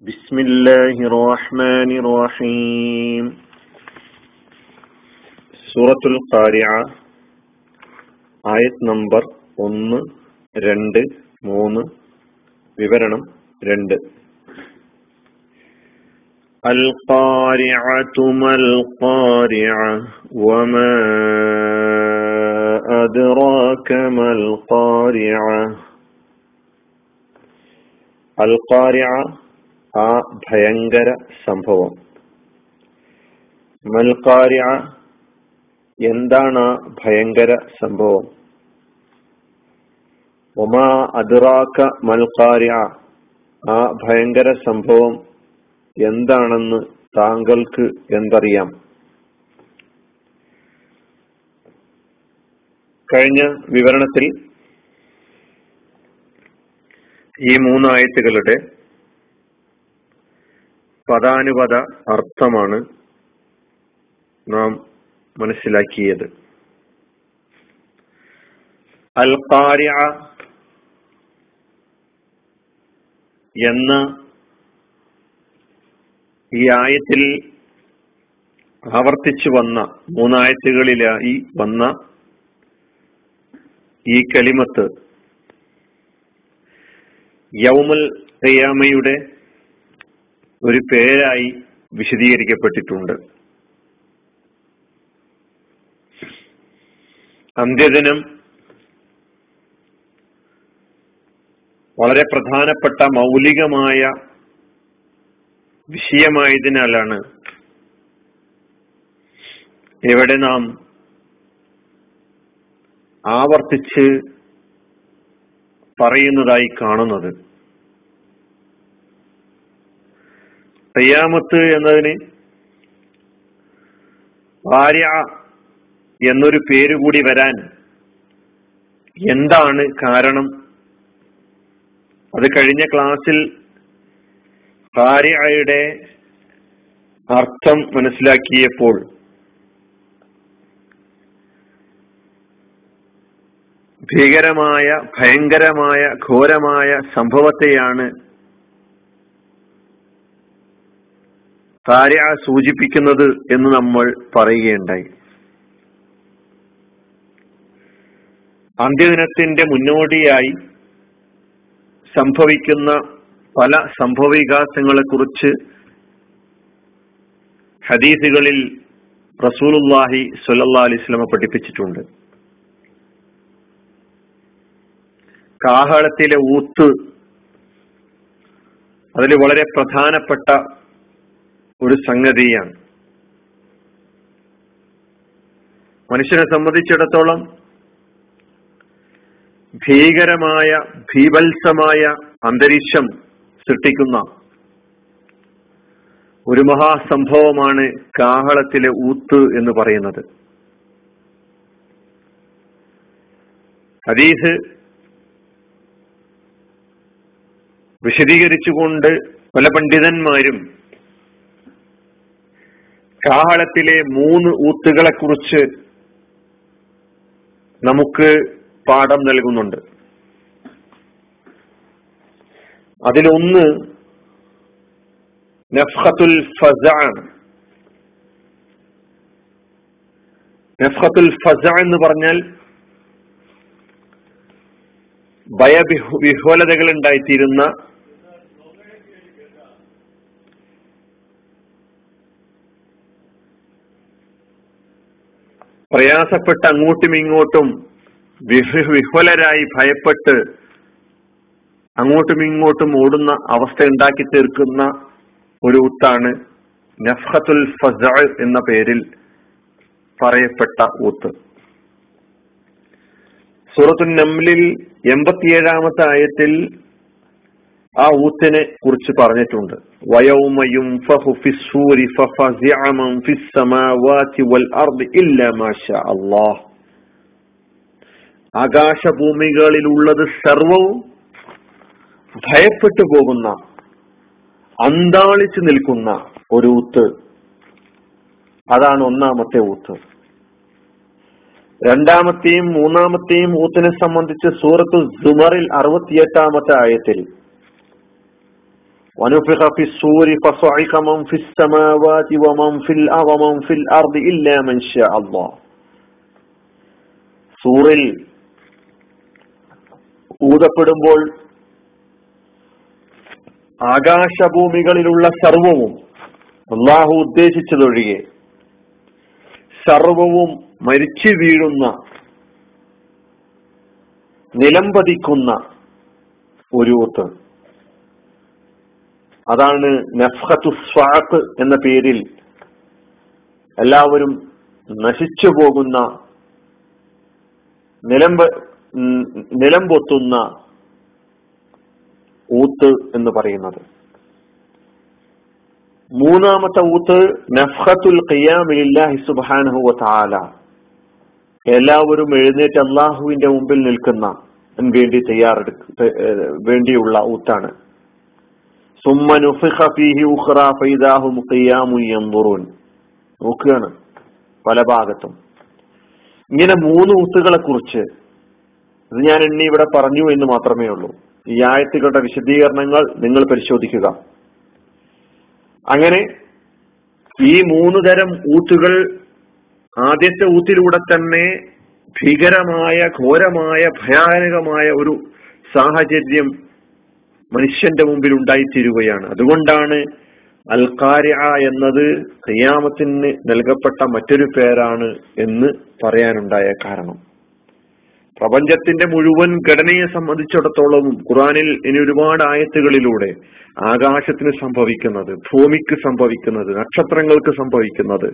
بسم الله الرحمن الرحيم സൂറത്തുൽ ഖാരിഅ ആയത് നമ്പർ ഒന്ന് രണ്ട് മൂന്ന് വിവരണം രണ്ട് القارعة ما القارعة وما أدراك ما القارعة القارعة ആ ഭയങ്കര സംഭവം. മൽക്കാരിയ എന്താണ് ആ ഭയങ്കര സംഭവം? ഒമാ അതിറാക്ക മൽക്കാരിയ ആ ഭയങ്കര സംഭവം എന്താണെന്ന് താങ്കൾക്ക് എന്തറിയാം? കഴിഞ്ഞ വിവരണത്തിൽ ഈ മൂന്നായത്തുകളുടെ പദാനുപത അർത്ഥമാണ് നാം മനസ്സിലാക്കിയത്. അൽ എന്ന ഈ ആയത്തിൽ ആവർത്തിച്ചു വന്ന മൂന്നായത്തുകളിലായി വന്ന ഈ കലിമത്ത് യൗമൽ ഖിയാമയുടെ ഒരു പേരായി വിശദീകരിക്കപ്പെട്ടിട്ടുണ്ട്. അന്ത്യദിനം വളരെ പ്രധാനപ്പെട്ട മൗലികമായ വിഷയമായതിനാലാണ് ഇവിടെ നാം ആവർത്തിച്ച് പറയുന്നതായി കാണുന്നത്. തയ്യാമത്ത് എന്നതിന് ഭാര്യ എന്നൊരു പേര് കൂടി വരാൻ എന്താണ് കാരണം? അത് കഴിഞ്ഞ ക്ലാസ്സിൽ ഭാര്യയുടെ അർത്ഥം മനസ്സിലാക്കിയപ്പോൾ ഭീകരമായ ഭയങ്കരമായ ഘോരമായ സംഭവത്തെയാണ് കാര്യ സൂചിപ്പിക്കുന്നത് എന്ന് നമ്മൾ പറയുകയുണ്ടായി. അന്ത്യദിനത്തിന്റെ മുന്നോടിയായി സംഭവിക്കുന്ന പല സംഭവവികാസങ്ങളെ കുറിച്ച് ഹദീസുകളിൽ റസൂലുല്ലാഹി സുല്ലാ അലിസ്ലമ പഠിപ്പിച്ചിട്ടുണ്ട്. കാഹളത്തിലെ ഊത്ത് അതിൽ വളരെ പ്രധാനപ്പെട്ട ഒരു സംഗതിയാണ്. മനുഷ്യനെ സംബന്ധിച്ചിടത്തോളം ഭീകരമായ ഭീവത്സമായ അന്തരീക്ഷം സൃഷ്ടിക്കുന്ന ഒരു മഹാസംഭവമാണ് കാഹളത്തിലെ ഊത്ത് എന്ന് പറയുന്നത്. ഹദീസ് വിശദീകരിച്ചുകൊണ്ട് പല പണ്ഡിതന്മാരും കാഹളത്തിലെ മൂന്ന് ഊത്തുകളെ കുറിച്ച് നമുക്ക് പാഠം നൽകുന്നുണ്ട്. അതിലൊന്ന് നഫ്ഹത്തുൽ ഫസാണ് നഫ്ഹത്തുൽ ഫസ എന്ന് പറഞ്ഞാൽ ഭയവിഹ്വലതകൾ ഉണ്ടായിത്തീരുന്ന പ്രയാസപ്പെട്ട് അങ്ങോട്ടും ഇങ്ങോട്ടും വിഹ്വലരായി ഭയപ്പെട്ട് അങ്ങോട്ടും ഇങ്ങോട്ടും ഓടുന്ന അവസ്ഥ ഉണ്ടാക്കി തീർക്കുന്ന ഒരു ഊത്താണ് നഫ്ഹത്തുൽ ഫസ എന്ന പേരിൽ പറയപ്പെട്ട ഊത്ത്. സൂറത്തുൻ നംലിൽ എൺപത്തിയേഴാമത്തെ ആയത്തിൽ ആ ഊത്തിനെ കുറിച്ച് പറഞ്ഞിട്ടുണ്ട്. വയൗമയും ആകാശഭൂമികളിലുള്ളത് സർവവും ഭയപ്പെട്ടു പോകുന്ന അന്താളിച്ചു നിൽക്കുന്ന ഒരു ഊത്ത്. അതാണ് ഒന്നാമത്തെ ഊത്ത്. രണ്ടാമത്തെയും മൂന്നാമത്തെയും ഊത്തിനെ സംബന്ധിച്ച് സൂറത്ത് സുമറിൽ അറുപത്തിയെട്ടാമത്തെ ആയത്തിൽ ونفخ في الصور فصعق من في السماوات ومن في الأرض ومن في الأرض إلا من شاء الله സൂറിൽ ഊതപ്പെടുമ്പോൾ ആകാശഭൂമികളിലുള്ള സർവവും അള്ളാഹു ഉദ്ദേശിച്ചതൊഴികെ സർവവും മരിച്ചു വീഴുന്ന നിലംപതിക്കുന്ന ഒരു ഊത്ത് അതാണ് നഫ്ഹത്തു സ്വാത്ത് എന്ന പേരിൽ എല്ലാവരും നശിച്ചു പോകുന്ന നിലമ്പ നിലമ്പൊത്തുന്ന ഊത്ത് എന്ന് പറയുന്നത്. മൂന്നാമത്തെ ഊത്ത് നഫ്ഹത്തുൽ ഖിയാമിലില്ലാഹി സുബ്ഹാനഹു വതആല. എല്ലാവരും എഴുന്നേറ്റ് അള്ളാഹുവിന്റെ മുമ്പിൽ നിൽക്കുന്ന വേണ്ടി തയ്യാറെടുക്ക വേണ്ടിയുള്ള ഊത്താണ്. നോക്കുകയാണ് പല ഭാഗത്തും. ഇങ്ങനെ മൂന്ന് ഊത്തുകളെ കുറിച്ച് ഇത് ഞാൻ എണ്ണി ഇവിടെ പറഞ്ഞു എന്ന് മാത്രമേ ഉള്ളൂ. ഈ ആയത്തുകളുടെ വിശദീകരണങ്ങൾ നിങ്ങൾ പരിശോധിക്കുക. അങ്ങനെ ഈ മൂന്ന് തരം ഊത്തുകൾ ആദ്യത്തെ ഊത്തിലൂടെ തന്നെ ഭീകരമായ ഘോരമായ ഭയാനകമായ ഒരു സാഹചര്യം മനുഷ്യന്റെ മുമ്പിൽ ഉണ്ടായിത്തീരുകയാണ്. അതുകൊണ്ടാണ് അൽ എന്നത് ഖിയാമത്തിന് നൽകപ്പെട്ട മറ്റൊരു പേരാണ് എന്ന് പറയാനുണ്ടായ കാരണം. പ്രപഞ്ചത്തിന്റെ മുഴുവൻ ഘടനയെ സംബന്ധിച്ചിടത്തോളം ഖുറാനിൽ ഇനി ഒരുപാട് ആയത്തുകളിലൂടെ ആകാശത്തിന് സംഭവിക്കുന്നത് ഭൂമിക്ക് സംഭവിക്കുന്നത് നക്ഷത്രങ്ങൾക്ക് സംഭവിക്കുന്നത്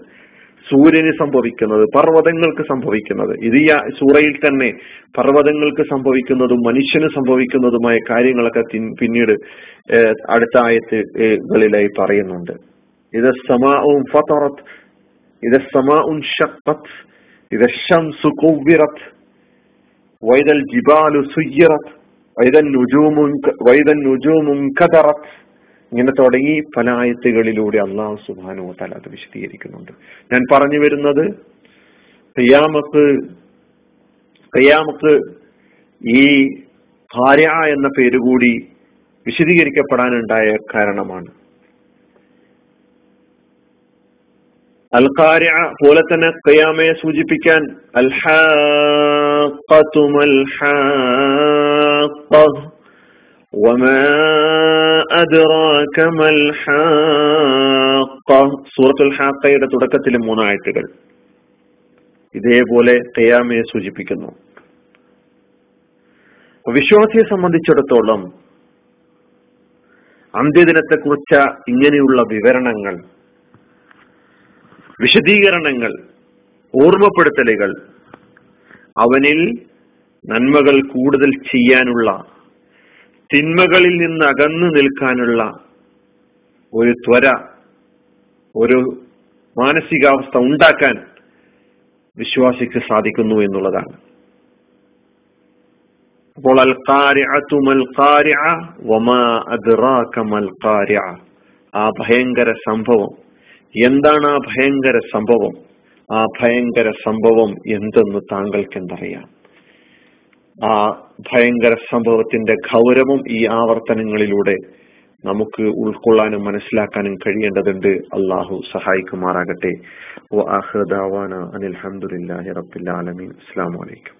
സൂര്യന് സംഭവിക്കുന്നത് പർവതങ്ങൾക്ക് സംഭവിക്കുന്നത്. ഇത് ഈ സൂറയിൽ തന്നെ പർവതങ്ങൾക്ക് സംഭവിക്കുന്നതും മനുഷ്യന് സംഭവിക്കുന്നതുമായ കാര്യങ്ങളൊക്കെ പിന്നീട് അടുത്ത ആയത്തുകളിലായി പറയുന്നുണ്ട്. ഇത് സമാവും ഫത്തറത്ത് ഇത് സമാവും ഷഖത്ത് ഇത് ഷംസു കുവ്വിറത്ത് വൈദൽ ജിബാലു സുയ്യറത്ത് വൈദൻ നുജൂമുൻ വൈദൻ നുജൂമുൻ കദറത്ത് ഇങ്ങനെ തുടങ്ങി പല ആയത്തുകളിലൂടെ അള്ളാഹു സുബാനു തല അത് വിശദീകരിക്കുന്നുണ്ട്. ഞാൻ പറഞ്ഞു വരുന്നത് കയ്യാമക്ക് കയ്യാമക്ക് ഈ ഭാര്യ എന്ന പേരുകൂടി വിശദീകരിക്കപ്പെടാനുണ്ടായ കാരണമാണ്. അൽഖാരിയ പോലെ തന്നെ കയ്യാമയെ സൂചിപ്പിക്കാൻ സൂറത്തുൽ ഹാക്കയുടെ തുടക്കത്തിലും മൂന്നായത്തുകൾ ഇതേപോലെ കയാമയെ സൂചിപ്പിക്കുന്നു. വിശ്വാസിയെ സംബന്ധിച്ചിടത്തോളം അന്ത്യദിനത്തെ കുറിച്ച ഇങ്ങനെയുള്ള വിവരണങ്ങൾ വിശദീകരണങ്ങൾ ഓർമ്മപ്പെടുത്തലുകൾ അവനിൽ നന്മകൾ കൂടുതൽ ചെയ്യാനുള്ള തിന്മകളിൽ നിന്ന് അകന്നു നിൽക്കാനുള്ള ഒരു ത്വര ഒരു മാനസികാവസ്ഥ ഉണ്ടാക്കാൻ വിശ്വാസിക്ക് സാധിക്കുന്നു എന്നുള്ളതാണ്. അപ്പോൾ ആ ഭയങ്കര സംഭവം. എന്താണ് ആ ഭയങ്കര സംഭവം? ആ ഭയങ്കര സംഭവം എന്തെന്ന് താങ്കൾക്ക് എന്തറിയാം ആ ഭയങ്കര സംഭവത്തിന്റെ ഗൗരവം ഈ ആവർത്തനങ്ങളിലൂടെ നമുക്ക് ഉൾക്കൊള്ളാനും മനസ്സിലാക്കാനും കഴിയേണ്ടതുണ്ട്. അള്ളാഹു സഹായിക്കുമാറാകട്ടെ. അനിൽ അലഹമുല്ലാഹി റബ്ബിൽ ആലമീൻ. അസ്സാം വലൈക്കും